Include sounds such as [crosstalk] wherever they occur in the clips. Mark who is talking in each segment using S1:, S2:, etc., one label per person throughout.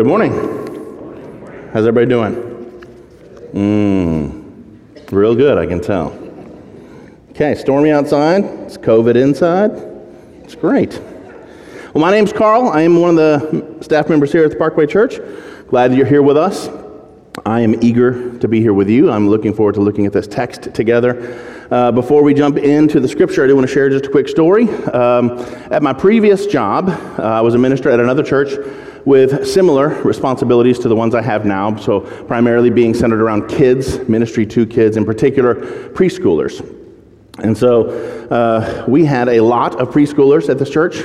S1: Good morning. How's everybody doing? Mmm, real good, I can tell. Okay, stormy outside. It's COVID inside. It's great. Well, my name's Carl. I am one of the staff members here at the Parkway Church. Glad you're here with us. I am eager to be here with you. I'm looking forward to looking at this text together. Uh, before we jump into the scripture, I do want to share just a quick story. Um, at my previous job, uh, I was a minister at another church with similar responsibilities to the ones I have now, so primarily being centered around kids, ministry to kids, in particular preschoolers. And so uh, we had a lot of preschoolers at this church.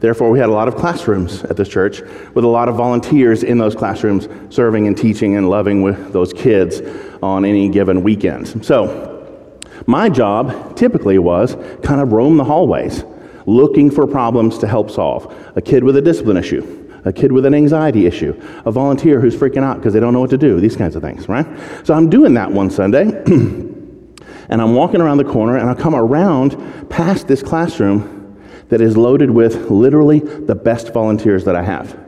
S1: Therefore, we had a lot of classrooms at this church with a lot of volunteers in those classrooms serving and teaching and loving with those kids on any given weekend. So, my job typically was kind of roam the hallways looking for problems to help solve. A kid with a discipline issue, a kid with an anxiety issue, a volunteer who's freaking out because they don't know what to do, these kinds of things, right? So I'm doing that one Sunday, [clears throat] and I'm walking around the corner, and I come around past this classroom that is loaded with literally the best volunteers that I have.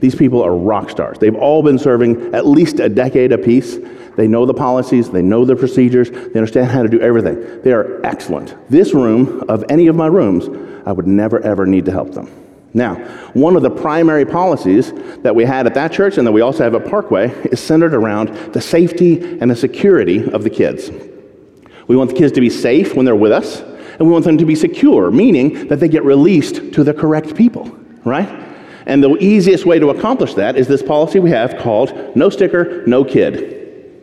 S1: These people are rock stars. They've all been serving at least a decade apiece. They know the policies, they know the procedures, they understand how to do everything. They are excellent. This room, of any of my rooms, I would never ever need to help them. Now, one of the primary policies that we had at that church and that we also have at Parkway is centered around the safety and the security of the kids. We want the kids to be safe when they're with us, and we want them to be secure, meaning that they get released to the correct people, right? And the easiest way to accomplish that is this policy we have called no sticker, no kid.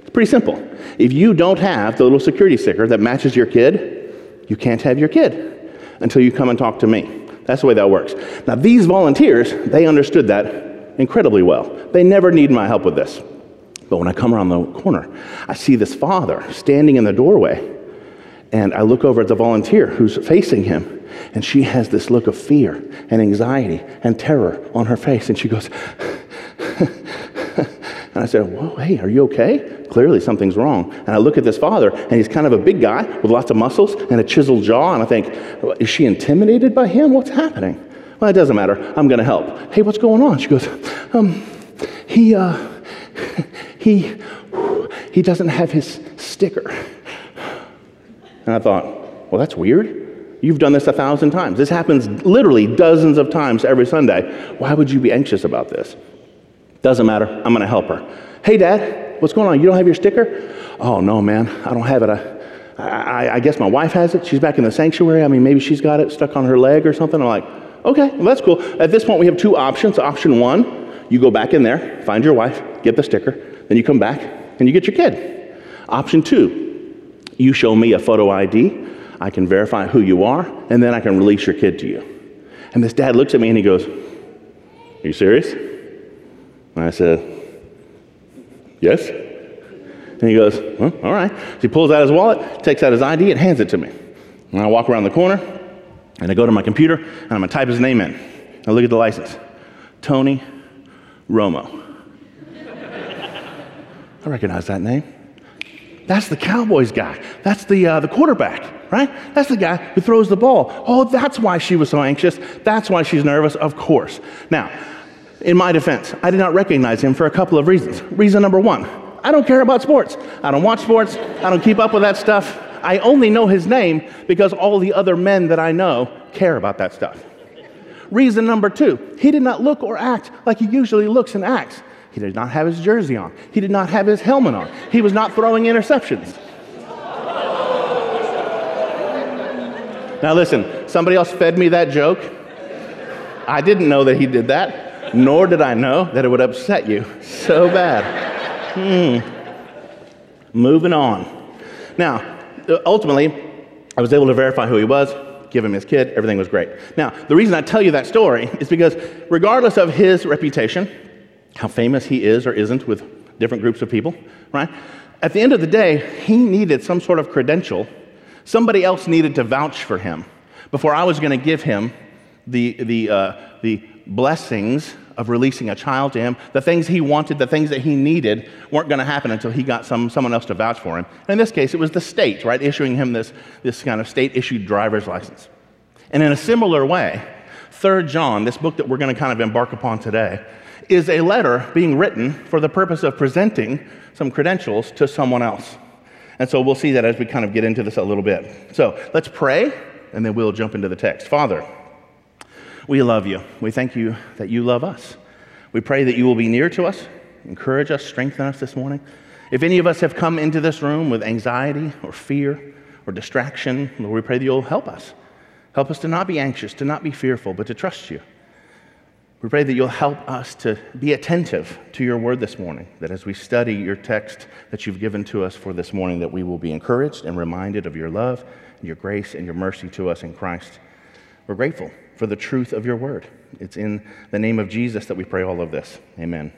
S1: It's pretty simple. If you don't have the little security sticker that matches your kid, you can't have your kid until you come and talk to me. That's the way that works. Now, these volunteers, they understood that incredibly well. They never need my help with this. But when I come around the corner, I see this father standing in the doorway. And I look over at the volunteer who's facing him. And she has this look of fear and anxiety and terror on her face. And she goes, And I said, Whoa, hey, are you okay? Clearly something's wrong. And I look at this father, and he's kind of a big guy with lots of muscles and a chiseled jaw. And I think, Is she intimidated by him? What's happening? Well, it doesn't matter. I'm going to help. Hey, what's going on? She goes, um, He, uh, [laughs] he, he doesn't have his sticker. And I thought, Well, that's weird. You've done this a thousand times. This happens literally dozens of times every Sunday. Why would you be anxious about this? Doesn't matter. I'm going to help her. Hey, Dad, what's going on? You don't have your sticker? Oh, no, man. I don't have it. I, I, I, guess my wife has it. She's back in the sanctuary. I mean, maybe she's got it stuck on her leg or something. I'm like, okay, well, that's cool. At this point, we have two options. Option one, you go back in there, find your wife, get the sticker, then you come back and you get your kid. Option two, you show me a photo ID. I can verify who you are, and then I can release your kid to you. And this dad looks at me and he goes, Are you serious? And I said, Yes. And he goes, well, All right. So he pulls out his wallet, takes out his ID, and hands it to me. And I walk around the corner, and I go to my computer, and I'm going to type his name in. I look at the license Tony Romo. [laughs] I recognize that name. That's the Cowboys guy. That's the, uh, the quarterback, right? That's the guy who throws the ball. Oh, that's why she was so anxious. That's why she's nervous, of course. Now, in my defense, I did not recognize him for a couple of reasons. Reason number one, I don't care about sports. I don't watch sports. I don't keep up with that stuff. I only know his name because all the other men that I know care about that stuff. Reason number two, he did not look or act like he usually looks and acts. He did not have his jersey on. He did not have his helmet on. He was not throwing interceptions. Now, listen, somebody else fed me that joke. I didn't know that he did that nor did I know that it would upset you so bad. Hmm. Moving on. Now, ultimately, I was able to verify who he was, give him his kid, everything was great. Now, the reason I tell you that story is because, regardless of his reputation, how famous he is or isn't with different groups of people, right? At the end of the day, he needed some sort of credential. Somebody else needed to vouch for him before I was going to give him the, the, uh, the blessings of releasing a child to him. The things he wanted, the things that he needed, weren't going to happen until he got some, someone else to vouch for him. And in this case, it was the state, right, issuing him this, this kind of state issued driver's license. And in a similar way, Third John, this book that we're going to kind of embark upon today, is a letter being written for the purpose of presenting some credentials to someone else. And so we'll see that as we kind of get into this a little bit. So let's pray, and then we'll jump into the text. Father, we love you. We thank you that you love us. We pray that you will be near to us, encourage us, strengthen us this morning. If any of us have come into this room with anxiety or fear or distraction, Lord, we pray that you'll help us. Help us to not be anxious, to not be fearful, but to trust you. We pray that you'll help us to be attentive to your word this morning, that as we study your text that you've given to us for this morning, that we will be encouraged and reminded of your love, and your grace, and your mercy to us in Christ. We're grateful for the truth of your word. It's in the name of Jesus that we pray all of this. Amen.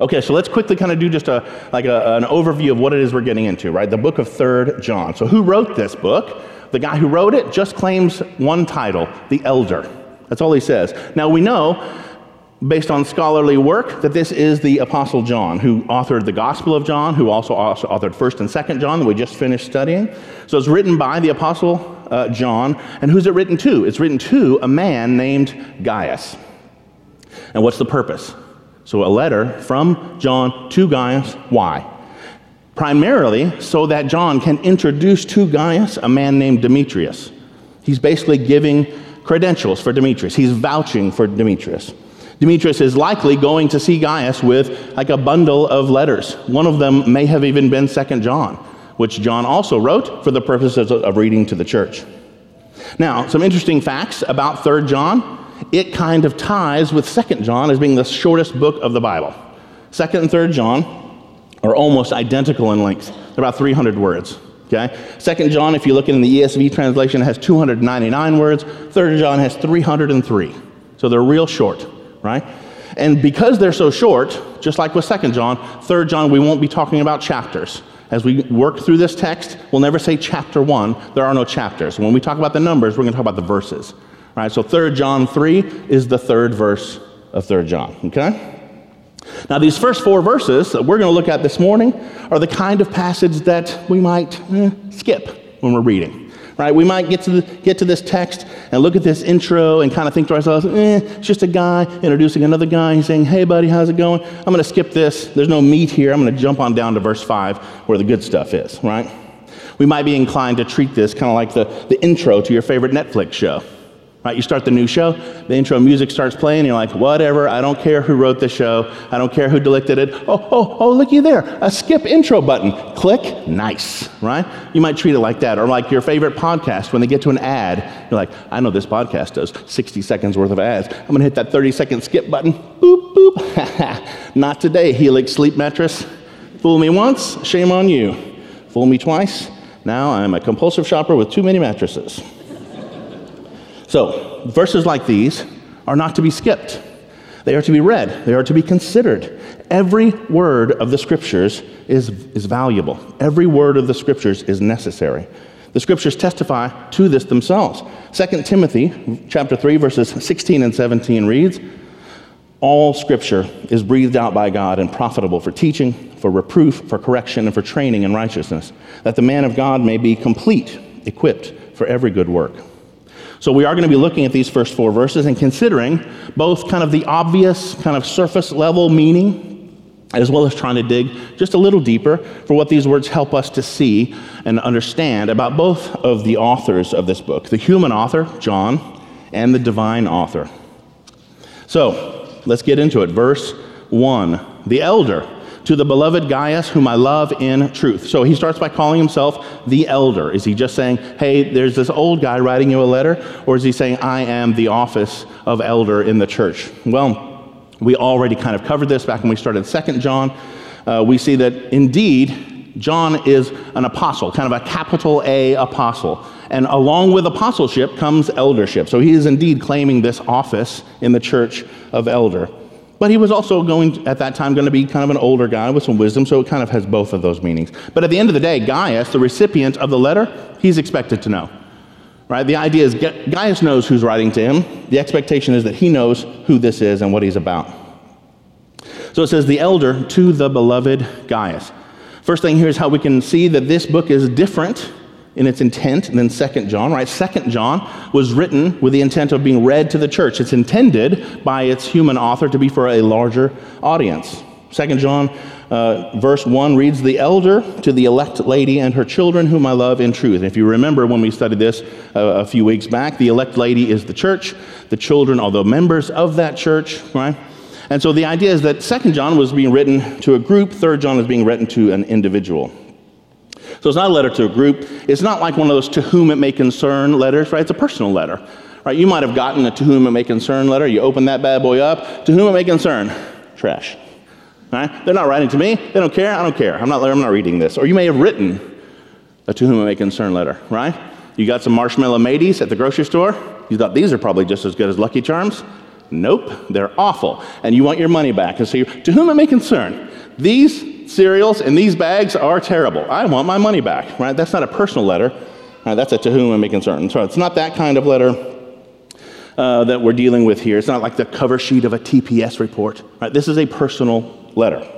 S1: Okay, so let's quickly kind of do just a like a, an overview of what it is we're getting into, right? The book of Third John. So who wrote this book? The guy who wrote it just claims one title, the elder. That's all he says. Now we know, based on scholarly work, that this is the Apostle John, who authored the Gospel of John, who also, also authored 1st and 2nd John that we just finished studying. So it's written by the Apostle uh, John. And who's it written to? It's written to a man named Gaius. And what's the purpose? So a letter from John to Gaius. Why? Primarily so that John can introduce to Gaius a man named Demetrius. He's basically giving credentials for Demetrius. He's vouching for Demetrius. Demetrius is likely going to see Gaius with like a bundle of letters. One of them may have even been Second John, which John also wrote for the purposes of reading to the church. Now, some interesting facts about Third John. It kind of ties with Second John as being the shortest book of the Bible. Second and Third John are almost identical in length. They're about 300 words. Okay? Second John, if you look in the ESV translation, has 299 words. Third John has 303. So they're real short, right? And because they're so short, just like with Second John, Third John, we won't be talking about chapters. As we work through this text, we'll never say chapter one. There are no chapters. When we talk about the numbers, we're going to talk about the verses. Right? So Third John 3 is the third verse of Third John. Okay? Now, these first four verses that we're going to look at this morning are the kind of passage that we might eh, skip when we're reading. Right? We might get to, the, get to this text and look at this intro and kind of think to ourselves, eh, it's just a guy introducing another guy. He's saying, hey, buddy, how's it going? I'm going to skip this. There's no meat here. I'm going to jump on down to verse 5 where the good stuff is, right? We might be inclined to treat this kind of like the, the intro to your favorite Netflix show. Right? You start the new show, the intro music starts playing, you're like, whatever, I don't care who wrote the show, I don't care who directed it. Oh, oh, oh, looky there, a skip intro button. Click, nice, right? You might treat it like that. Or like your favorite podcast, when they get to an ad, you're like, I know this podcast does 60 seconds worth of ads. I'm gonna hit that 30 second skip button. Boop, boop. [laughs] Not today, Helix Sleep Mattress. Fool me once, shame on you. Fool me twice, now I'm a compulsive shopper with too many mattresses. So, verses like these are not to be skipped. They are to be read, they are to be considered. Every word of the scriptures is, is valuable, every word of the scriptures is necessary. The scriptures testify to this themselves. 2 Timothy chapter 3 verses 16 and 17 reads, all scripture is breathed out by God and profitable for teaching, for reproof, for correction, and for training in righteousness, that the man of God may be complete, equipped for every good work. So we are going to be looking at these first four verses and considering both kind of the obvious, kind of surface level meaning, as well as trying to dig just a little deeper for what these words help us to see and understand about both of the authors of this book the human author, John, and the divine author. So let's get into it. Verse 1 The elder to the beloved Gaius, whom I love in truth. So he starts by calling himself the elder. Is he just saying, hey, there's this old guy writing you a letter? Or is he saying, I am the office of elder in the church? Well, we already kind of covered this back when we started Second John. Uh, we see that indeed, John is an apostle, kind of a capital A apostle. And along with apostleship comes eldership. So he is indeed claiming this office in the church of elder. But he was also going, at that time, going to be kind of an older guy with some wisdom, so it kind of has both of those meanings. But at the end of the day, Gaius, the recipient of the letter, he's expected to know. Right? The idea is Gaius knows who's writing to him. The expectation is that he knows who this is and what he's about. So it says, the elder to the beloved Gaius. First thing here is how we can see that this book is different in its intent than Second John, right? Second John was written with the intent of being read to the church. It's intended by its human author to be for a larger audience. Second John, uh, verse 1 reads, The elder to the elect lady and her children, whom I love in truth. And if you remember when we studied this uh, a few weeks back, the elect lady is the church. The children are the members of that church, right? And so the idea is that Second John was being written to a group, Third John is being written to an individual. So it's not a letter to a group. It's not like one of those to whom it may concern letters, right? It's a personal letter. Right? You might have gotten a to whom it may concern letter. You open that bad boy up. To whom it may concern. Trash. Right? They're not writing to me. They don't care. I don't care. I'm not, I'm not reading this. Or you may have written a to whom it may concern letter, right? You got some marshmallow mateys at the grocery store. You thought these are probably just as good as Lucky Charms. Nope, they're awful. And you want your money back. And so, to whom it may concern, these cereals and these bags are terrible. I want my money back, right? That's not a personal letter. Right, that's a to whom I may concern. So it's not that kind of letter uh, that we're dealing with here. It's not like the cover sheet of a TPS report, right? This is a personal letter.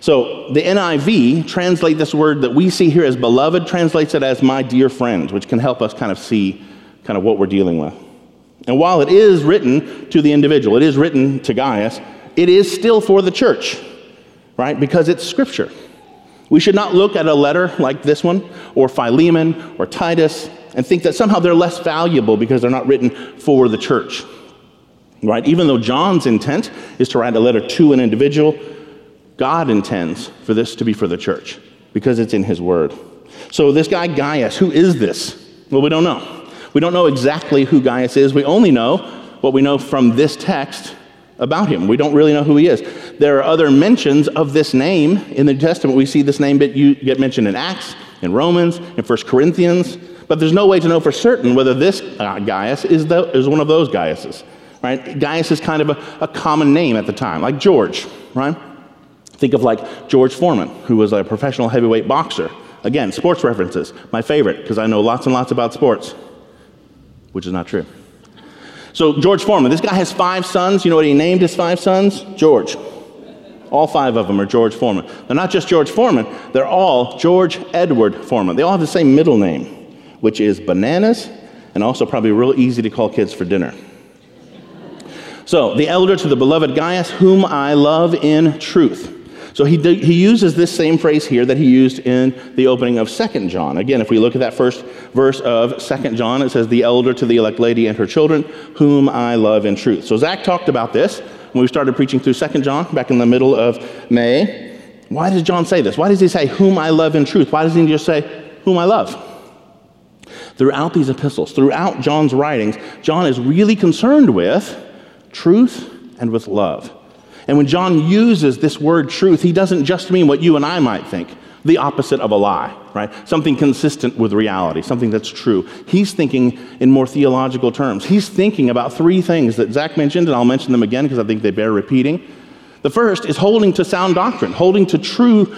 S1: So the NIV translate this word that we see here as beloved, translates it as my dear friend, which can help us kind of see kind of what we're dealing with. And while it is written to the individual, it is written to Gaius, it is still for the church right? Because it's scripture. We should not look at a letter like this one, or Philemon, or Titus, and think that somehow they're less valuable because they're not written for the church. Right? Even though John's intent is to write a letter to an individual, God intends for this to be for the church because it's in his word. So, this guy Gaius, who is this? Well, we don't know. We don't know exactly who Gaius is. We only know what we know from this text about him. We don't really know who he is. There are other mentions of this name in the New Testament. We see this name get mentioned in Acts, in Romans, in 1 Corinthians, but there's no way to know for certain whether this uh, Gaius is, the, is one of those Gaiuses. Right? Gaius is kind of a, a common name at the time, like George, right? Think of like George Foreman, who was a professional heavyweight boxer. Again, sports references, my favorite, because I know lots and lots about sports, which is not true. So, George Foreman, this guy has five sons. You know what he named his five sons? George. All five of them are George Foreman. They're not just George Foreman, they're all George Edward Foreman. They all have the same middle name, which is Bananas, and also probably real easy to call kids for dinner. So, the elder to the beloved Gaius, whom I love in truth. So he, he uses this same phrase here that he used in the opening of Second John. Again, if we look at that first verse of Second John, it says, The elder to the elect lady and her children, whom I love in truth. So Zach talked about this when we started preaching through Second John back in the middle of May. Why does John say this? Why does he say, Whom I love in truth? Why doesn't he just say, Whom I love? Throughout these epistles, throughout John's writings, John is really concerned with truth and with love. And when John uses this word truth, he doesn't just mean what you and I might think, the opposite of a lie, right? Something consistent with reality, something that's true. He's thinking in more theological terms. He's thinking about three things that Zach mentioned, and I'll mention them again because I think they bear repeating. The first is holding to sound doctrine, holding to true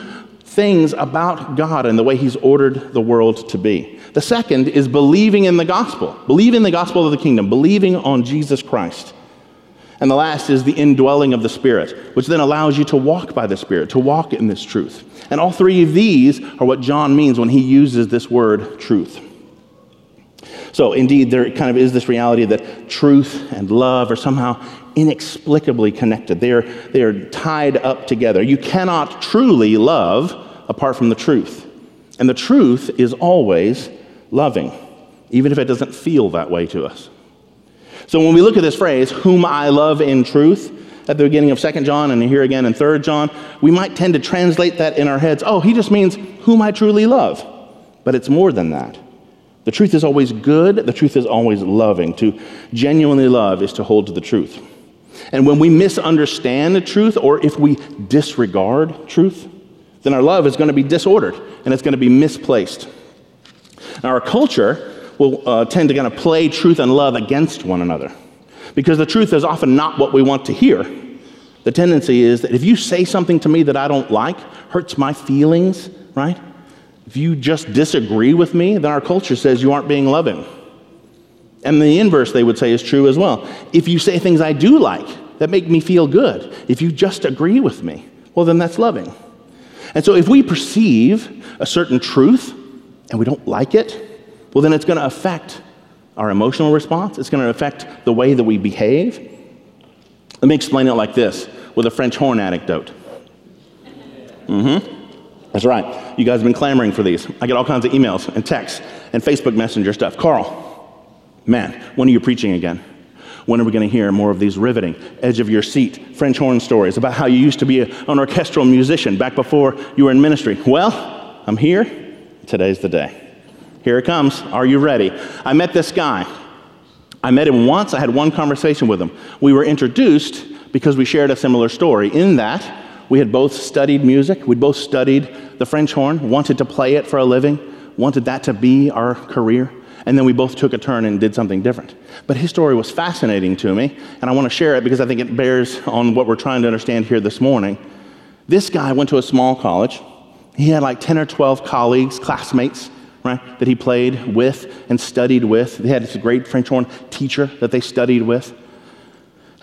S1: things about God and the way He's ordered the world to be. The second is believing in the gospel, believing in the gospel of the kingdom, believing on Jesus Christ. And the last is the indwelling of the Spirit, which then allows you to walk by the Spirit, to walk in this truth. And all three of these are what John means when he uses this word truth. So, indeed, there kind of is this reality that truth and love are somehow inexplicably connected. They are, they are tied up together. You cannot truly love apart from the truth. And the truth is always loving, even if it doesn't feel that way to us. So when we look at this phrase, whom I love in truth, at the beginning of 2nd John and here again in 3rd John, we might tend to translate that in our heads. Oh, he just means whom I truly love. But it's more than that. The truth is always good, the truth is always loving. To genuinely love is to hold to the truth. And when we misunderstand the truth or if we disregard truth, then our love is going to be disordered and it's going to be misplaced. Now, our culture will uh, tend to kind of play truth and love against one another because the truth is often not what we want to hear. The tendency is that if you say something to me that I don't like, hurts my feelings, right? If you just disagree with me, then our culture says you aren't being loving. And the inverse, they would say, is true as well. If you say things I do like that make me feel good, if you just agree with me, well, then that's loving. And so if we perceive a certain truth and we don't like it, well, then it's going to affect our emotional response. It's going to affect the way that we behave. Let me explain it like this with a French horn anecdote. Mm hmm. That's right. You guys have been clamoring for these. I get all kinds of emails and texts and Facebook Messenger stuff. Carl, man, when are you preaching again? When are we going to hear more of these riveting, edge of your seat French horn stories about how you used to be an orchestral musician back before you were in ministry? Well, I'm here. Today's the day. Here it comes. Are you ready? I met this guy. I met him once. I had one conversation with him. We were introduced because we shared a similar story in that we had both studied music, we'd both studied the French horn, wanted to play it for a living, wanted that to be our career, and then we both took a turn and did something different. But his story was fascinating to me, and I want to share it because I think it bears on what we're trying to understand here this morning. This guy went to a small college. He had like 10 or 12 colleagues, classmates, right, that he played with and studied with. They had this great French horn teacher that they studied with.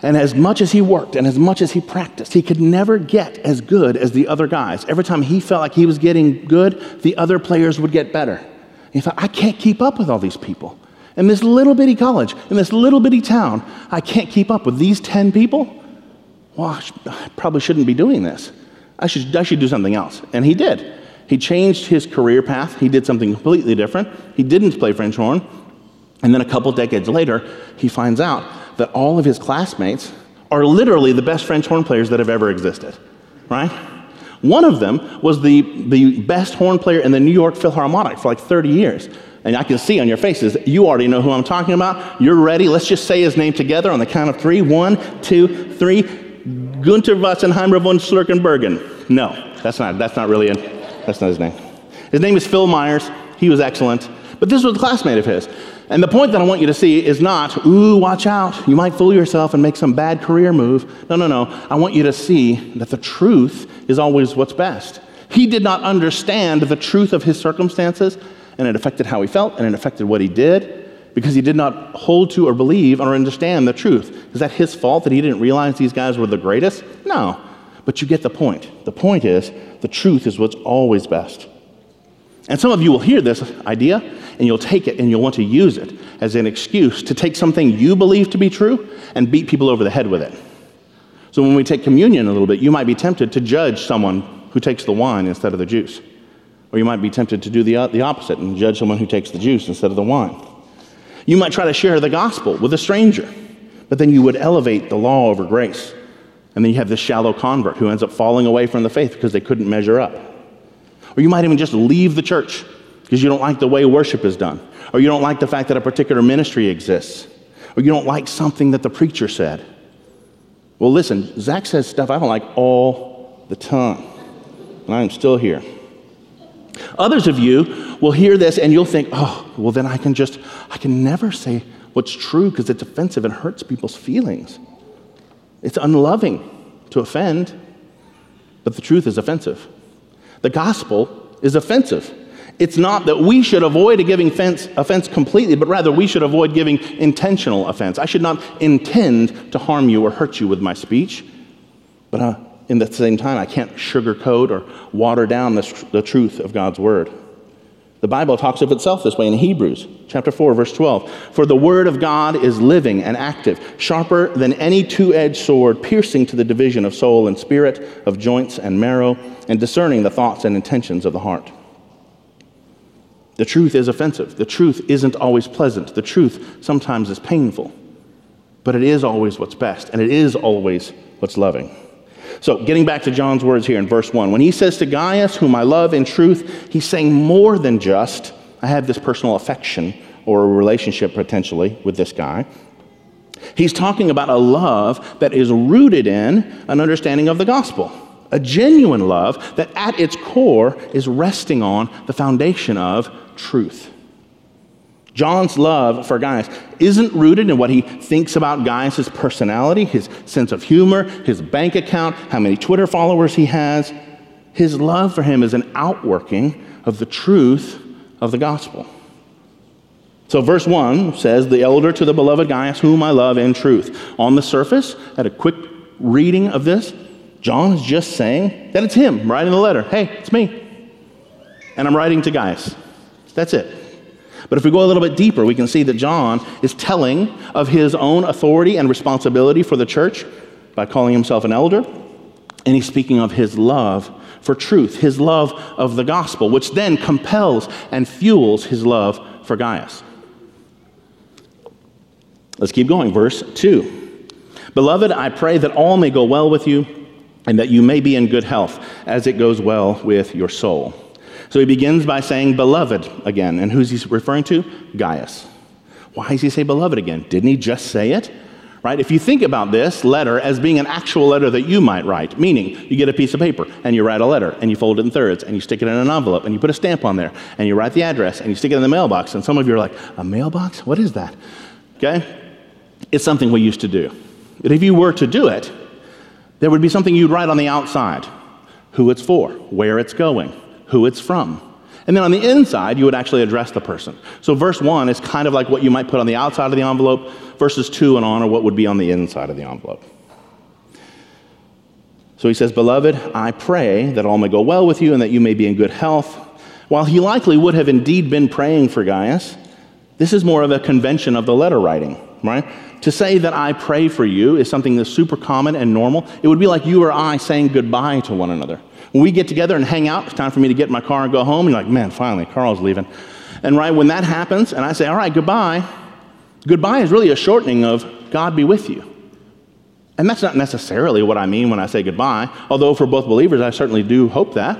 S1: And as much as he worked and as much as he practiced, he could never get as good as the other guys. Every time he felt like he was getting good, the other players would get better. he thought, I can't keep up with all these people. In this little bitty college, in this little bitty town, I can't keep up with these 10 people. Well, I probably shouldn't be doing this. I should, I should do something else. And he did. He changed his career path. He did something completely different. He didn't play French horn. And then a couple decades later, he finds out that all of his classmates are literally the best French horn players that have ever existed, right? One of them was the, the best horn player in the New York Philharmonic for like 30 years. And I can see on your faces, you already know who I'm talking about. You're ready. Let's just say his name together on the count of three. One, two, three. Gunther Wassenheimer von Schlurkenbergen. No, that's not, that's not really, a, that's not his name. His name is Phil Myers. He was excellent. But this was a classmate of his. And the point that I want you to see is not, ooh, watch out, you might fool yourself and make some bad career move. No, no, no. I want you to see that the truth is always what's best. He did not understand the truth of his circumstances, and it affected how he felt, and it affected what he did because he did not hold to or believe or understand the truth. Is that his fault that he didn't realize these guys were the greatest? No. But you get the point. The point is the truth is what's always best. And some of you will hear this idea and you'll take it and you'll want to use it as an excuse to take something you believe to be true and beat people over the head with it. So when we take communion a little bit, you might be tempted to judge someone who takes the wine instead of the juice. Or you might be tempted to do the, uh, the opposite and judge someone who takes the juice instead of the wine. You might try to share the gospel with a stranger, but then you would elevate the law over grace. And then you have this shallow convert who ends up falling away from the faith because they couldn't measure up. Or you might even just leave the church because you don't like the way worship is done. Or you don't like the fact that a particular ministry exists. Or you don't like something that the preacher said. Well, listen, Zach says stuff I don't like all the time. And I'm still here. Others of you will hear this and you'll think, oh, well, then I can just, I can never say what's true because it's offensive and hurts people's feelings. It's unloving to offend, but the truth is offensive. The gospel is offensive. It's not that we should avoid giving offense, offense completely, but rather we should avoid giving intentional offense. I should not intend to harm you or hurt you with my speech, but uh, in the same time, I can't sugarcoat or water down the, the truth of God's word. The Bible talks of itself this way in Hebrews chapter 4 verse 12. For the word of God is living and active, sharper than any two-edged sword, piercing to the division of soul and spirit, of joints and marrow, and discerning the thoughts and intentions of the heart. The truth is offensive. The truth isn't always pleasant. The truth sometimes is painful. But it is always what's best, and it is always what's loving. So, getting back to John's words here in verse 1, when he says to Gaius, whom I love in truth, he's saying more than just, I have this personal affection or a relationship potentially with this guy. He's talking about a love that is rooted in an understanding of the gospel, a genuine love that at its core is resting on the foundation of truth. John's love for Gaius isn't rooted in what he thinks about Gaius' personality, his sense of humor, his bank account, how many Twitter followers he has. His love for him is an outworking of the truth of the gospel. So, verse 1 says, The elder to the beloved Gaius, whom I love in truth. On the surface, at a quick reading of this, John is just saying that it's him writing the letter. Hey, it's me. And I'm writing to Gaius. That's it. But if we go a little bit deeper, we can see that John is telling of his own authority and responsibility for the church by calling himself an elder. And he's speaking of his love for truth, his love of the gospel, which then compels and fuels his love for Gaius. Let's keep going. Verse 2. Beloved, I pray that all may go well with you and that you may be in good health as it goes well with your soul. So he begins by saying beloved again. And who's he referring to? Gaius. Why does he say beloved again? Didn't he just say it? Right? If you think about this letter as being an actual letter that you might write, meaning you get a piece of paper and you write a letter and you fold it in thirds and you stick it in an envelope and you put a stamp on there and you write the address and you stick it in the mailbox. And some of you are like, a mailbox? What is that? Okay? It's something we used to do. But if you were to do it, there would be something you'd write on the outside who it's for, where it's going, who it's from. And then on the inside, you would actually address the person. So verse 1 is kind of like what you might put on the outside of the envelope. Verses 2 and on are what would be on the inside of the envelope. So he says, Beloved, I pray that all may go well with you and that you may be in good health. While he likely would have indeed been praying for Gaius, this is more of a convention of the letter writing, right? To say that I pray for you is something that's super common and normal. It would be like you or I saying goodbye to one another. When we get together and hang out, it's time for me to get in my car and go home. And you're like, man, finally, Carl's leaving. And right when that happens, and I say, all right, goodbye, goodbye is really a shortening of God be with you. And that's not necessarily what I mean when I say goodbye, although for both believers, I certainly do hope that.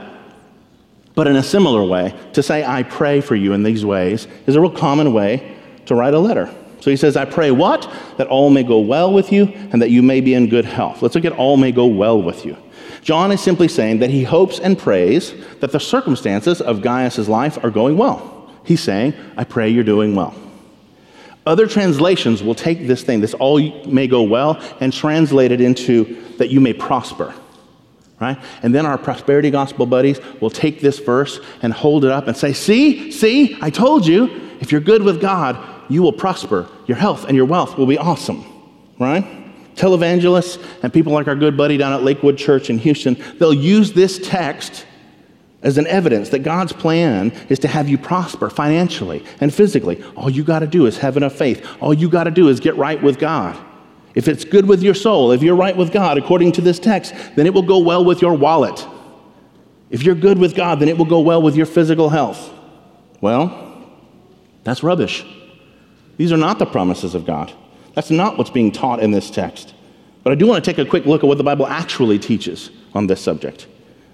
S1: But in a similar way, to say, I pray for you in these ways is a real common way to write a letter. So he says, I pray what? That all may go well with you and that you may be in good health. Let's look at all may go well with you. John is simply saying that he hopes and prays that the circumstances of Gaius' life are going well. He's saying, I pray you're doing well. Other translations will take this thing, this all may go well, and translate it into that you may prosper. Right? And then our prosperity gospel buddies will take this verse and hold it up and say, See, see, I told you, if you're good with God, you will prosper. Your health and your wealth will be awesome. Right? Televangelists and people like our good buddy down at Lakewood Church in Houston, they'll use this text as an evidence that God's plan is to have you prosper financially and physically. All you got to do is have enough faith. All you got to do is get right with God. If it's good with your soul, if you're right with God according to this text, then it will go well with your wallet. If you're good with God, then it will go well with your physical health. Well, that's rubbish. These are not the promises of God. That's not what's being taught in this text. But I do want to take a quick look at what the Bible actually teaches on this subject.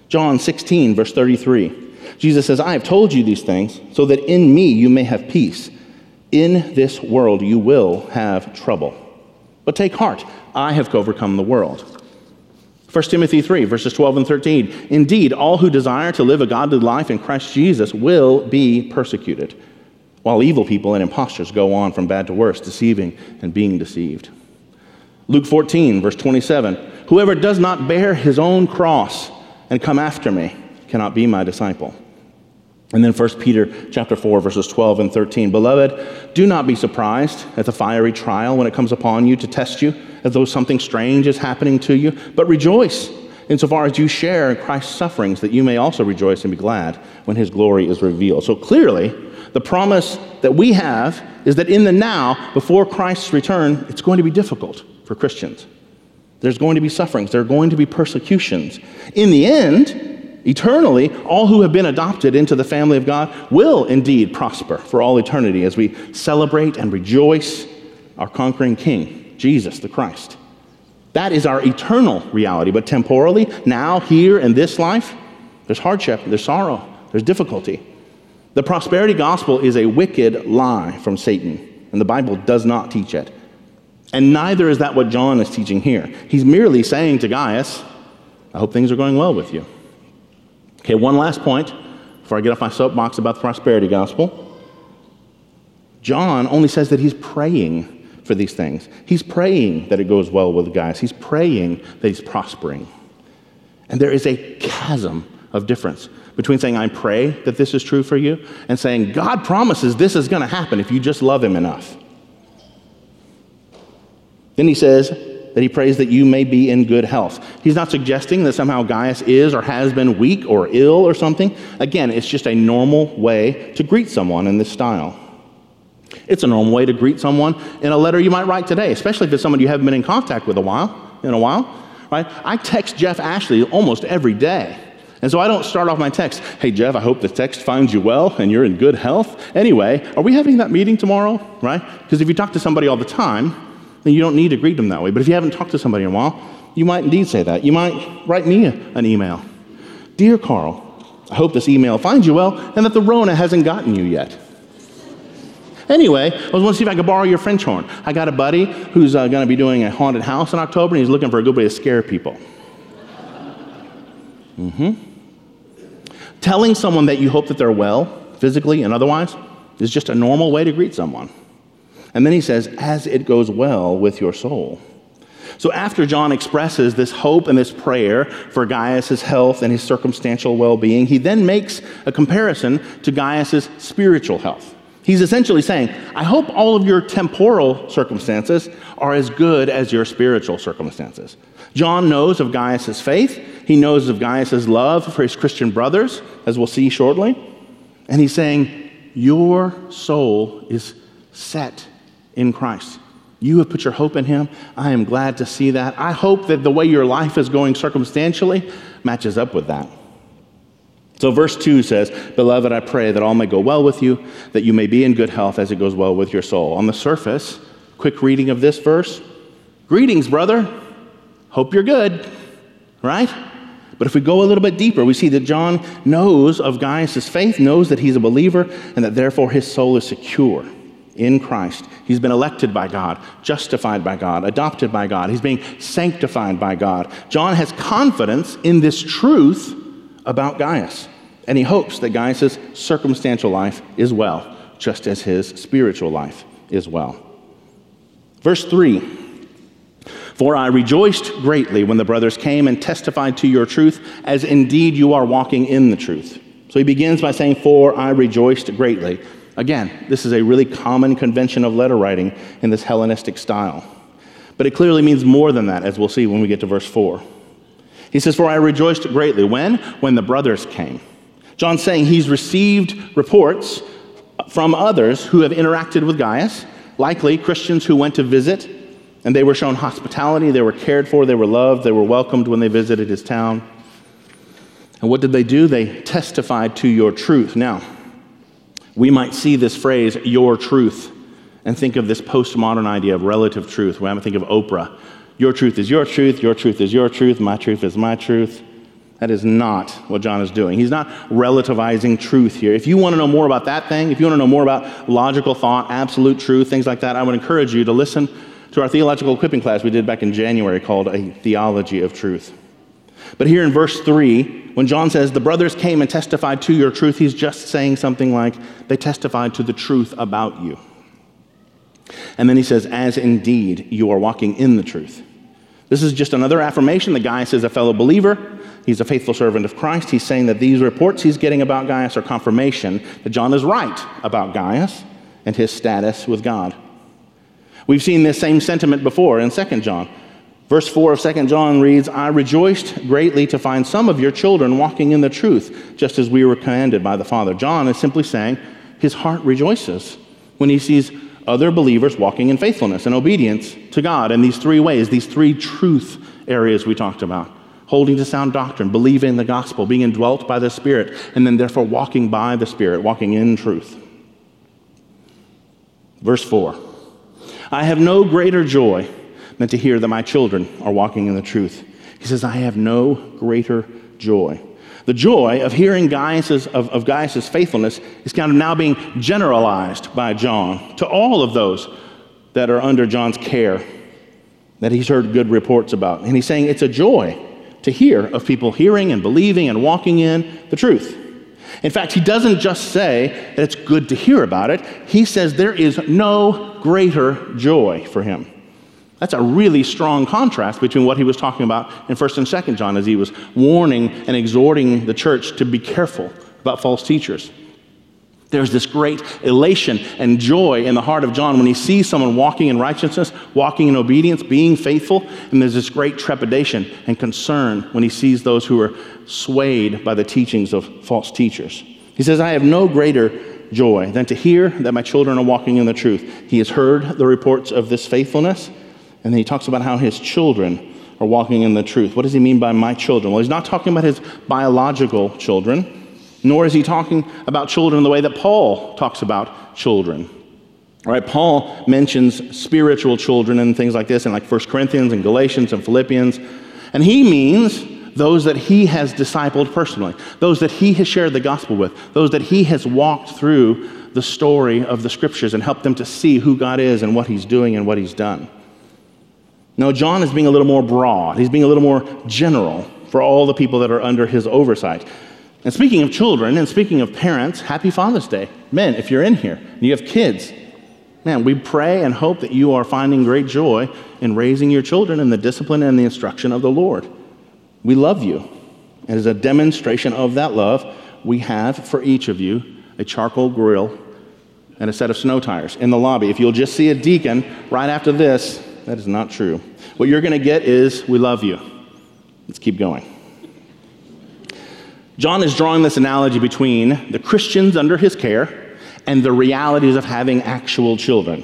S1: John 16, verse 33. Jesus says, I have told you these things so that in me you may have peace. In this world you will have trouble. But take heart, I have overcome the world. 1 Timothy 3, verses 12 and 13. Indeed, all who desire to live a godly life in Christ Jesus will be persecuted while evil people and impostors go on from bad to worse, deceiving and being deceived. Luke 14, verse 27 Whoever does not bear his own cross and come after me cannot be my disciple. And then 1 Peter chapter 4 verses 12 and 13. Beloved, do not be surprised at the fiery trial when it comes upon you to test you as though something strange is happening to you, but rejoice insofar as you share in Christ's sufferings that you may also rejoice and be glad when his glory is revealed. So clearly, the promise that we have is that in the now, before Christ's return, it's going to be difficult for Christians. There's going to be sufferings, there are going to be persecutions. In the end, eternally, all who have been adopted into the family of God will indeed prosper for all eternity as we celebrate and rejoice our conquering King, Jesus the Christ. That is our eternal reality. But temporally, now, here in this life, there's hardship, there's sorrow, there's difficulty. The prosperity gospel is a wicked lie from Satan, and the Bible does not teach it. And neither is that what John is teaching here. He's merely saying to Gaius, I hope things are going well with you. Okay, one last point before I get off my soapbox about the prosperity gospel. John only says that he's praying for these things. He's praying that it goes well with Gaius. He's praying that he's prospering. And there is a chasm of difference between saying, I pray that this is true for you, and saying, God promises this is going to happen if you just love Him enough. Then he says that he prays that you may be in good health. He's not suggesting that somehow Gaius is or has been weak or ill or something. Again, it's just a normal way to greet someone in this style. It's a normal way to greet someone in a letter you might write today, especially if it's someone you haven't been in contact with a while, in a while, right? I text Jeff Ashley almost every day. And so I don't start off my text, hey, Jeff, I hope the text finds you well and you're in good health. Anyway, are we having that meeting tomorrow? Right? Because if you talk to somebody all the time, then you don't need to greet them that way. But if you haven't talked to somebody in a while, you might indeed say that. You might write me an email Dear Carl, I hope this email finds you well and that the Rona hasn't gotten you yet. Anyway, I was see if I could borrow your French horn. I got a buddy who's uh, going to be doing a haunted house in October, and he's looking for a good way to scare people. Mm-hmm. Telling someone that you hope that they're well, physically and otherwise, is just a normal way to greet someone. And then he says, as it goes well with your soul. So after John expresses this hope and this prayer for Gaius' health and his circumstantial well being, he then makes a comparison to Gaius' spiritual health. He's essentially saying, I hope all of your temporal circumstances are as good as your spiritual circumstances. John knows of Gaius' faith. He knows of Gaius' love for his Christian brothers, as we'll see shortly. And he's saying, Your soul is set in Christ. You have put your hope in him. I am glad to see that. I hope that the way your life is going circumstantially matches up with that. So, verse 2 says, Beloved, I pray that all may go well with you, that you may be in good health as it goes well with your soul. On the surface, quick reading of this verse Greetings, brother. Hope you're good, right? But if we go a little bit deeper, we see that John knows of Gaius' faith, knows that he's a believer, and that therefore his soul is secure in Christ. He's been elected by God, justified by God, adopted by God. He's being sanctified by God. John has confidence in this truth about Gaius. And he hopes that Gaius' circumstantial life is well, just as his spiritual life is well. Verse 3 For I rejoiced greatly when the brothers came and testified to your truth, as indeed you are walking in the truth. So he begins by saying, For I rejoiced greatly. Again, this is a really common convention of letter writing in this Hellenistic style. But it clearly means more than that, as we'll see when we get to verse 4. He says, For I rejoiced greatly. When? When the brothers came. John's saying he's received reports from others who have interacted with Gaius, likely Christians who went to visit, and they were shown hospitality, they were cared for, they were loved, they were welcomed when they visited his town. And what did they do? They testified to your truth. Now, we might see this phrase, your truth, and think of this postmodern idea of relative truth. We might think of Oprah your truth is your truth, your truth is your truth, my truth is my truth. That is not what John is doing. He's not relativizing truth here. If you want to know more about that thing, if you want to know more about logical thought, absolute truth, things like that, I would encourage you to listen to our theological equipping class we did back in January called A Theology of Truth. But here in verse 3, when John says, The brothers came and testified to your truth, he's just saying something like, They testified to the truth about you. And then he says, As indeed you are walking in the truth. This is just another affirmation The Gaius is a fellow believer. He's a faithful servant of Christ. He's saying that these reports he's getting about Gaius are confirmation that John is right about Gaius and his status with God. We've seen this same sentiment before in 2 John. Verse 4 of 2 John reads, I rejoiced greatly to find some of your children walking in the truth, just as we were commanded by the Father. John is simply saying his heart rejoices when he sees other believers walking in faithfulness and obedience to God in these three ways, these three truth areas we talked about holding to sound doctrine, believing the gospel, being indwelt by the Spirit, and then therefore walking by the Spirit, walking in truth. Verse 4 I have no greater joy than to hear that my children are walking in the truth. He says, I have no greater joy. The joy of hearing Gaius's, of, of Gaius's faithfulness is kind of now being generalized by John to all of those that are under John's care that he's heard good reports about. And he's saying it's a joy to hear of people hearing and believing and walking in the truth. In fact, he doesn't just say that it's good to hear about it, he says there is no greater joy for him. That's a really strong contrast between what he was talking about in 1st and 2nd John as he was warning and exhorting the church to be careful about false teachers. There's this great elation and joy in the heart of John when he sees someone walking in righteousness, walking in obedience, being faithful, and there's this great trepidation and concern when he sees those who are swayed by the teachings of false teachers. He says, I have no greater joy than to hear that my children are walking in the truth. He has heard the reports of this faithfulness, and then he talks about how his children are walking in the truth. What does he mean by my children? Well, he's not talking about his biological children nor is he talking about children the way that Paul talks about children. Right? Paul mentions spiritual children and things like this in like 1 Corinthians and Galatians and Philippians. And he means those that he has discipled personally, those that he has shared the gospel with, those that he has walked through the story of the scriptures and helped them to see who God is and what he's doing and what he's done. Now, John is being a little more broad, he's being a little more general for all the people that are under his oversight. And speaking of children and speaking of parents, happy Father's Day. Men, if you're in here and you have kids, man, we pray and hope that you are finding great joy in raising your children in the discipline and the instruction of the Lord. We love you. And as a demonstration of that love, we have for each of you a charcoal grill and a set of snow tires in the lobby. If you'll just see a deacon right after this, that is not true. What you're going to get is, we love you. Let's keep going. John is drawing this analogy between the Christians under his care and the realities of having actual children.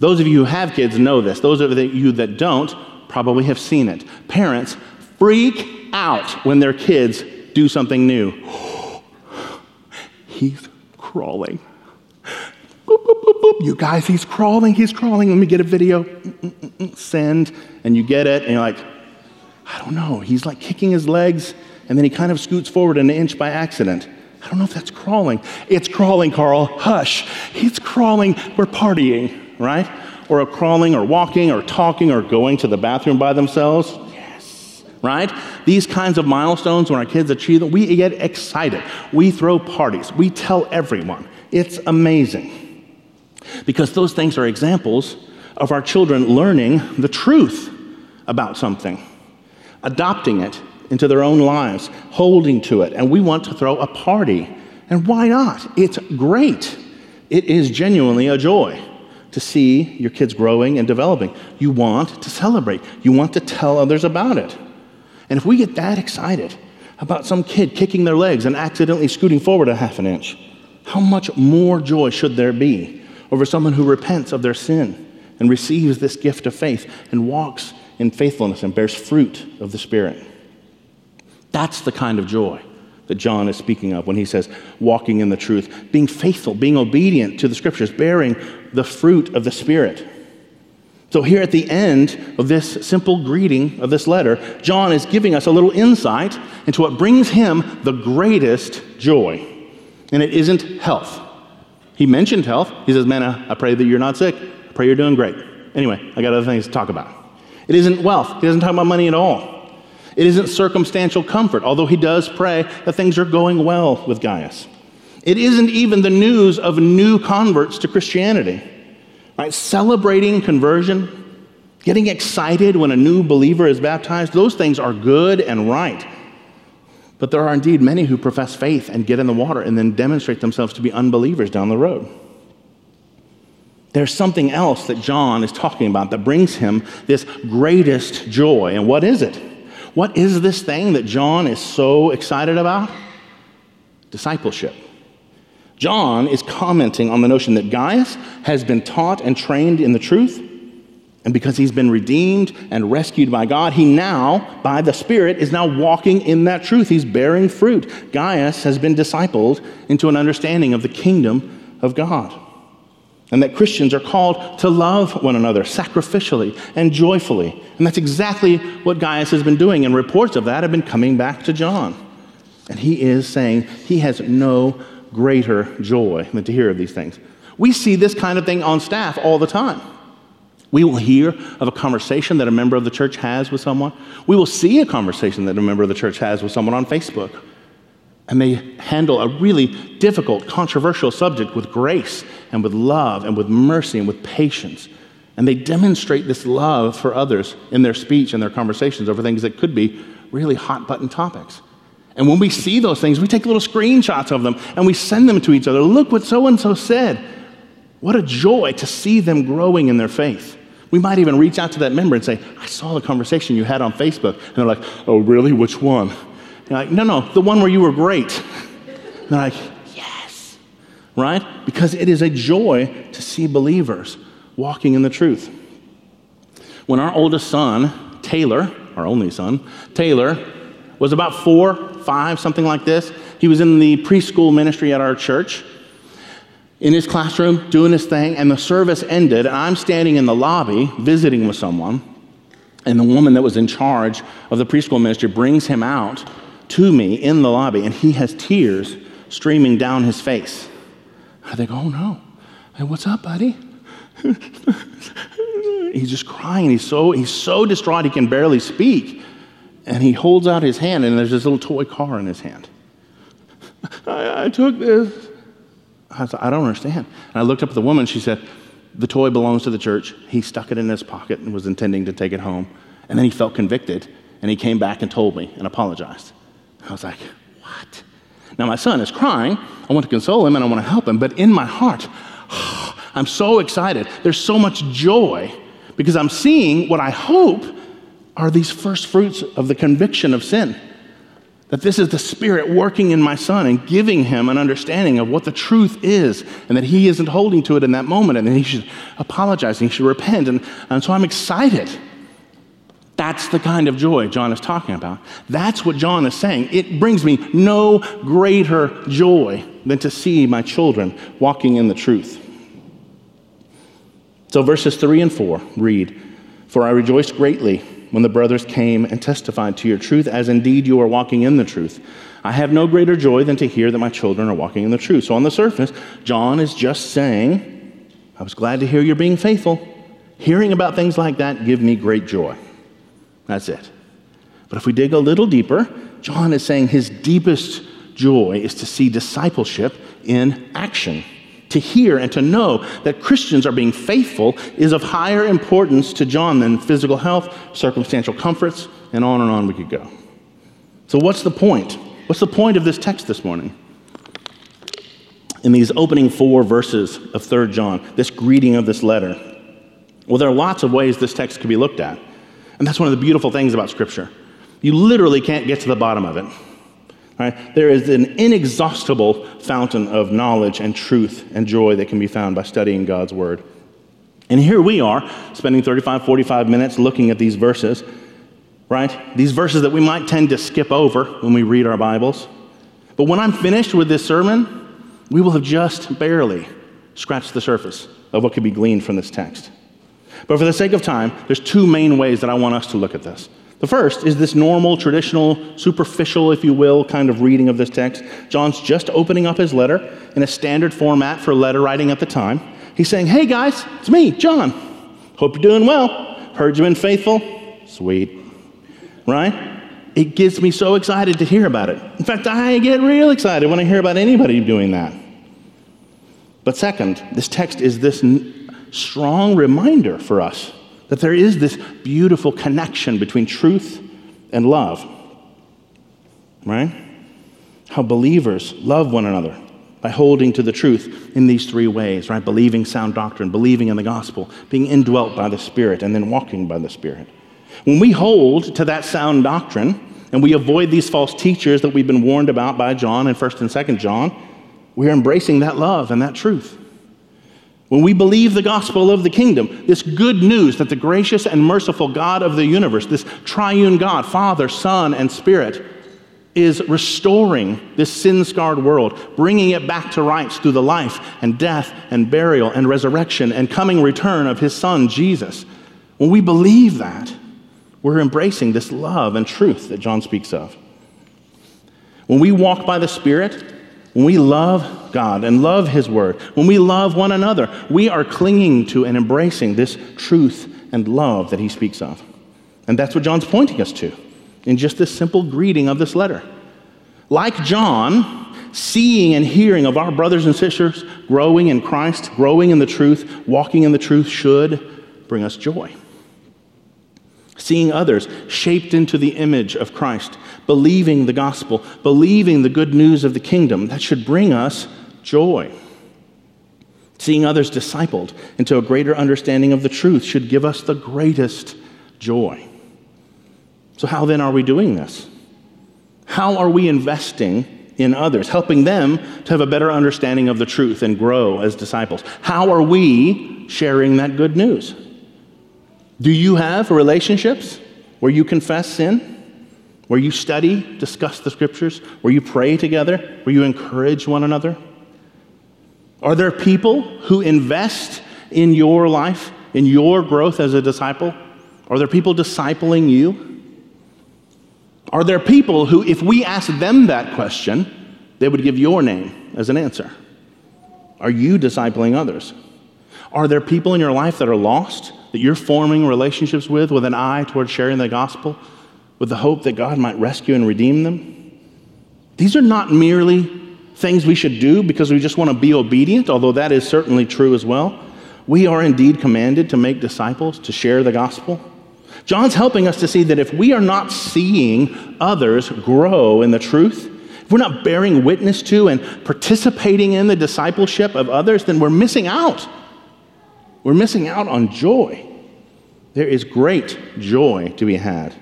S1: Those of you who have kids know this. Those of you that don't probably have seen it. Parents freak out when their kids do something new. [gasps] he's crawling. Boop, boop, boop, you guys, he's crawling, he's crawling. Let me get a video. Mm, mm, mm, send. And you get it, and you're like, I don't know. He's like kicking his legs and then he kind of scoots forward an inch by accident. I don't know if that's crawling. It's crawling, Carl. Hush. It's crawling. We're partying, right? Or a crawling or walking or talking or going to the bathroom by themselves. Yes. Right? These kinds of milestones, when our kids achieve them, we get excited. We throw parties. We tell everyone. It's amazing. Because those things are examples of our children learning the truth about something, adopting it, into their own lives, holding to it. And we want to throw a party. And why not? It's great. It is genuinely a joy to see your kids growing and developing. You want to celebrate, you want to tell others about it. And if we get that excited about some kid kicking their legs and accidentally scooting forward a half an inch, how much more joy should there be over someone who repents of their sin and receives this gift of faith and walks in faithfulness and bears fruit of the Spirit? That's the kind of joy that John is speaking of when he says walking in the truth, being faithful, being obedient to the scriptures, bearing the fruit of the Spirit. So, here at the end of this simple greeting of this letter, John is giving us a little insight into what brings him the greatest joy. And it isn't health. He mentioned health. He says, Man, I pray that you're not sick. I pray you're doing great. Anyway, I got other things to talk about. It isn't wealth. He doesn't talk about money at all. It isn't circumstantial comfort, although he does pray that things are going well with Gaius. It isn't even the news of new converts to Christianity. Right? Celebrating conversion, getting excited when a new believer is baptized, those things are good and right. But there are indeed many who profess faith and get in the water and then demonstrate themselves to be unbelievers down the road. There's something else that John is talking about that brings him this greatest joy. And what is it? What is this thing that John is so excited about? Discipleship. John is commenting on the notion that Gaius has been taught and trained in the truth, and because he's been redeemed and rescued by God, he now, by the Spirit, is now walking in that truth. He's bearing fruit. Gaius has been discipled into an understanding of the kingdom of God and that Christians are called to love one another sacrificially and joyfully. And that's exactly what Gaius has been doing, and reports of that have been coming back to John. And he is saying he has no greater joy than to hear of these things. We see this kind of thing on staff all the time. We will hear of a conversation that a member of the church has with someone. We will see a conversation that a member of the church has with someone on Facebook and they handle a really difficult, controversial subject with grace and with love and with mercy and with patience. And they demonstrate this love for others in their speech and their conversations over things that could be really hot button topics. And when we see those things, we take little screenshots of them and we send them to each other. Look what so and so said. What a joy to see them growing in their faith. We might even reach out to that member and say, I saw the conversation you had on Facebook. And they're like, Oh, really? Which one? You're like, No, no, the one where you were great. And they're like, Yes. Right? Because it is a joy to see believers walking in the truth. When our oldest son, Taylor, our only son, Taylor, was about four, five, something like this, he was in the preschool ministry at our church in his classroom doing his thing, and the service ended, and I'm standing in the lobby visiting with someone, and the woman that was in charge of the preschool ministry brings him out to me in the lobby, and he has tears streaming down his face. I think, oh no. Hey, what's up, buddy? [laughs] he's just crying. He's so, he's so distraught he can barely speak. And he holds out his hand, and there's this little toy car in his hand. [laughs] I, I took this. I said, I don't understand. And I looked up at the woman. She said, The toy belongs to the church. He stuck it in his pocket and was intending to take it home. And then he felt convicted and he came back and told me and apologized. I was like, What? Now, my son is crying. I want to console him and I want to help him. But in my heart, [sighs] I'm so excited. There's so much joy because I'm seeing what I hope are these first fruits of the conviction of sin. That this is the Spirit working in my son and giving him an understanding of what the truth is, and that he isn't holding to it in that moment, and that he should apologize and he should repent. And, and so I'm excited. That's the kind of joy John is talking about. That's what John is saying. It brings me no greater joy than to see my children walking in the truth. So verses 3 and 4 read For I rejoiced greatly when the brothers came and testified to your truth, as indeed you are walking in the truth. I have no greater joy than to hear that my children are walking in the truth. So, on the surface, John is just saying, I was glad to hear you're being faithful. Hearing about things like that give me great joy. That's it. But if we dig a little deeper, John is saying his deepest joy is to see discipleship in action to hear and to know that Christians are being faithful is of higher importance to John than physical health, circumstantial comforts, and on and on we could go. So, what's the point? What's the point of this text this morning? In these opening four verses of 3 John, this greeting of this letter, well, there are lots of ways this text could be looked at. And that's one of the beautiful things about Scripture. You literally can't get to the bottom of it. Right? There is an inexhaustible fountain of knowledge and truth and joy that can be found by studying God's Word. And here we are, spending 35, 45 minutes looking at these verses, right? These verses that we might tend to skip over when we read our Bibles. But when I'm finished with this sermon, we will have just barely scratched the surface of what could be gleaned from this text. But for the sake of time, there's two main ways that I want us to look at this. The first is this normal, traditional, superficial, if you will, kind of reading of this text. John's just opening up his letter in a standard format for letter writing at the time. He's saying, Hey guys, it's me, John. Hope you're doing well. Heard you've been faithful. Sweet. Right? It gets me so excited to hear about it. In fact, I get real excited when I hear about anybody doing that. But second, this text is this strong reminder for us that there is this beautiful connection between truth and love. Right? How believers love one another by holding to the truth in these three ways, right? Believing sound doctrine, believing in the gospel, being indwelt by the Spirit, and then walking by the Spirit. When we hold to that sound doctrine and we avoid these false teachers that we've been warned about by John and 1st and 2nd John, we are embracing that love and that truth. When we believe the gospel of the kingdom, this good news that the gracious and merciful God of the universe, this triune God, Father, Son, and Spirit, is restoring this sin scarred world, bringing it back to rights through the life and death and burial and resurrection and coming return of his Son, Jesus. When we believe that, we're embracing this love and truth that John speaks of. When we walk by the Spirit, when we love God and love His Word, when we love one another, we are clinging to and embracing this truth and love that He speaks of. And that's what John's pointing us to in just this simple greeting of this letter. Like John, seeing and hearing of our brothers and sisters growing in Christ, growing in the truth, walking in the truth should bring us joy. Seeing others shaped into the image of Christ, believing the gospel, believing the good news of the kingdom. That should bring us joy. Seeing others discipled into a greater understanding of the truth should give us the greatest joy. So, how then are we doing this? How are we investing in others, helping them to have a better understanding of the truth and grow as disciples? How are we sharing that good news? Do you have relationships where you confess sin, where you study, discuss the scriptures, where you pray together, where you encourage one another? Are there people who invest in your life, in your growth as a disciple? Are there people discipling you? Are there people who, if we asked them that question, they would give your name as an answer? Are you discipling others? Are there people in your life that are lost, that you're forming relationships with, with an eye towards sharing the gospel, with the hope that God might rescue and redeem them? These are not merely things we should do because we just want to be obedient, although that is certainly true as well. We are indeed commanded to make disciples, to share the gospel. John's helping us to see that if we are not seeing others grow in the truth, if we're not bearing witness to and participating in the discipleship of others, then we're missing out. We're missing out on joy. There is great joy to be had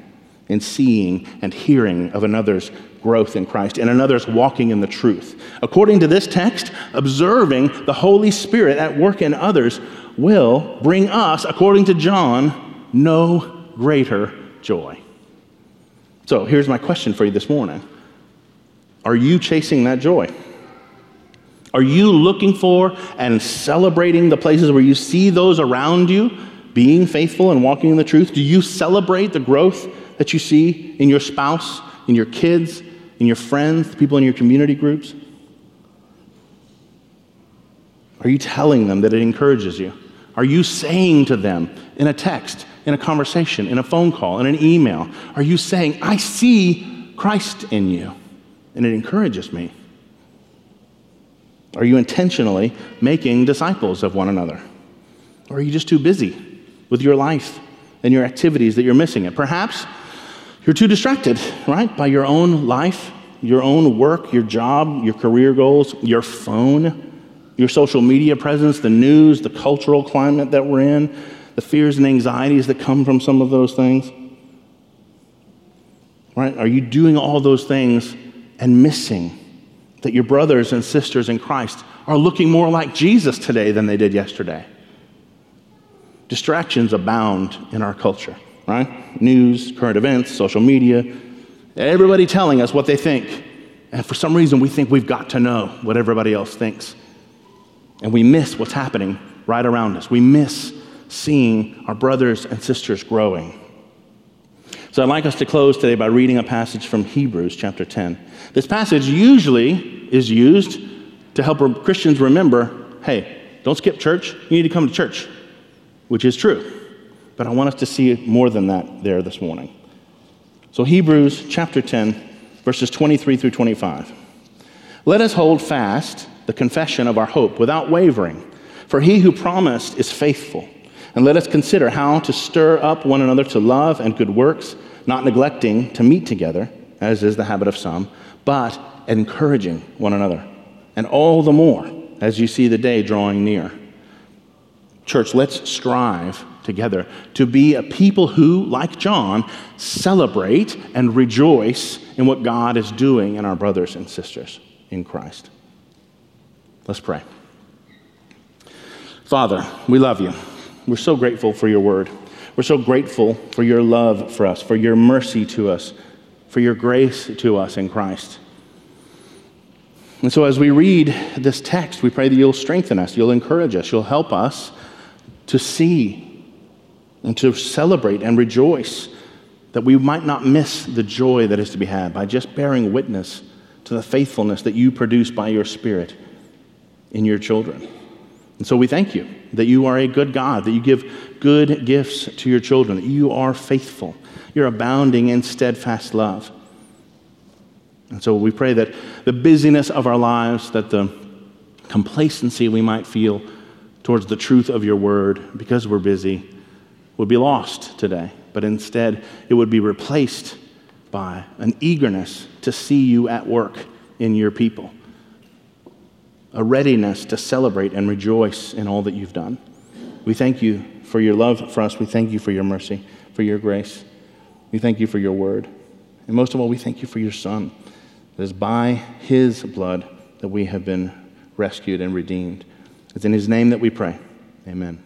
S1: in seeing and hearing of another's growth in Christ and another's walking in the truth. According to this text, observing the Holy Spirit at work in others will bring us, according to John, no greater joy. So here's my question for you this morning Are you chasing that joy? Are you looking for and celebrating the places where you see those around you being faithful and walking in the truth? Do you celebrate the growth that you see in your spouse, in your kids, in your friends, people in your community groups? Are you telling them that it encourages you? Are you saying to them in a text, in a conversation, in a phone call, in an email? Are you saying, I see Christ in you, and it encourages me? Are you intentionally making disciples of one another? Or are you just too busy with your life and your activities that you're missing it? Perhaps you're too distracted, right, by your own life, your own work, your job, your career goals, your phone, your social media presence, the news, the cultural climate that we're in, the fears and anxieties that come from some of those things? Right? Are you doing all those things and missing that your brothers and sisters in Christ are looking more like Jesus today than they did yesterday? Distractions abound in our culture, right? News, current events, social media, everybody telling us what they think. And for some reason, we think we've got to know what everybody else thinks. And we miss what's happening right around us. We miss seeing our brothers and sisters growing. So I'd like us to close today by reading a passage from Hebrews chapter 10. This passage usually is used to help Christians remember hey, don't skip church, you need to come to church, which is true. But I want us to see more than that there this morning. So, Hebrews chapter 10, verses 23 through 25. Let us hold fast the confession of our hope without wavering, for he who promised is faithful. And let us consider how to stir up one another to love and good works, not neglecting to meet together, as is the habit of some, but encouraging one another. And all the more as you see the day drawing near. Church, let's strive together to be a people who, like John, celebrate and rejoice in what God is doing in our brothers and sisters in Christ. Let's pray. Father, we love you. We're so grateful for your word. We're so grateful for your love for us, for your mercy to us, for your grace to us in Christ. And so, as we read this text, we pray that you'll strengthen us, you'll encourage us, you'll help us to see and to celebrate and rejoice that we might not miss the joy that is to be had by just bearing witness to the faithfulness that you produce by your Spirit in your children. And so we thank you that you are a good God, that you give good gifts to your children, that you are faithful, you're abounding in steadfast love. And so we pray that the busyness of our lives, that the complacency we might feel towards the truth of your word because we're busy, would be lost today. but instead it would be replaced by an eagerness to see you at work in your people, a readiness to celebrate and rejoice in all that you've done. We thank you for your love for us. We thank you for your mercy, for your grace. We thank you for your word. And most of all, we thank you for your Son. It is by his blood that we have been rescued and redeemed. It's in his name that we pray. Amen.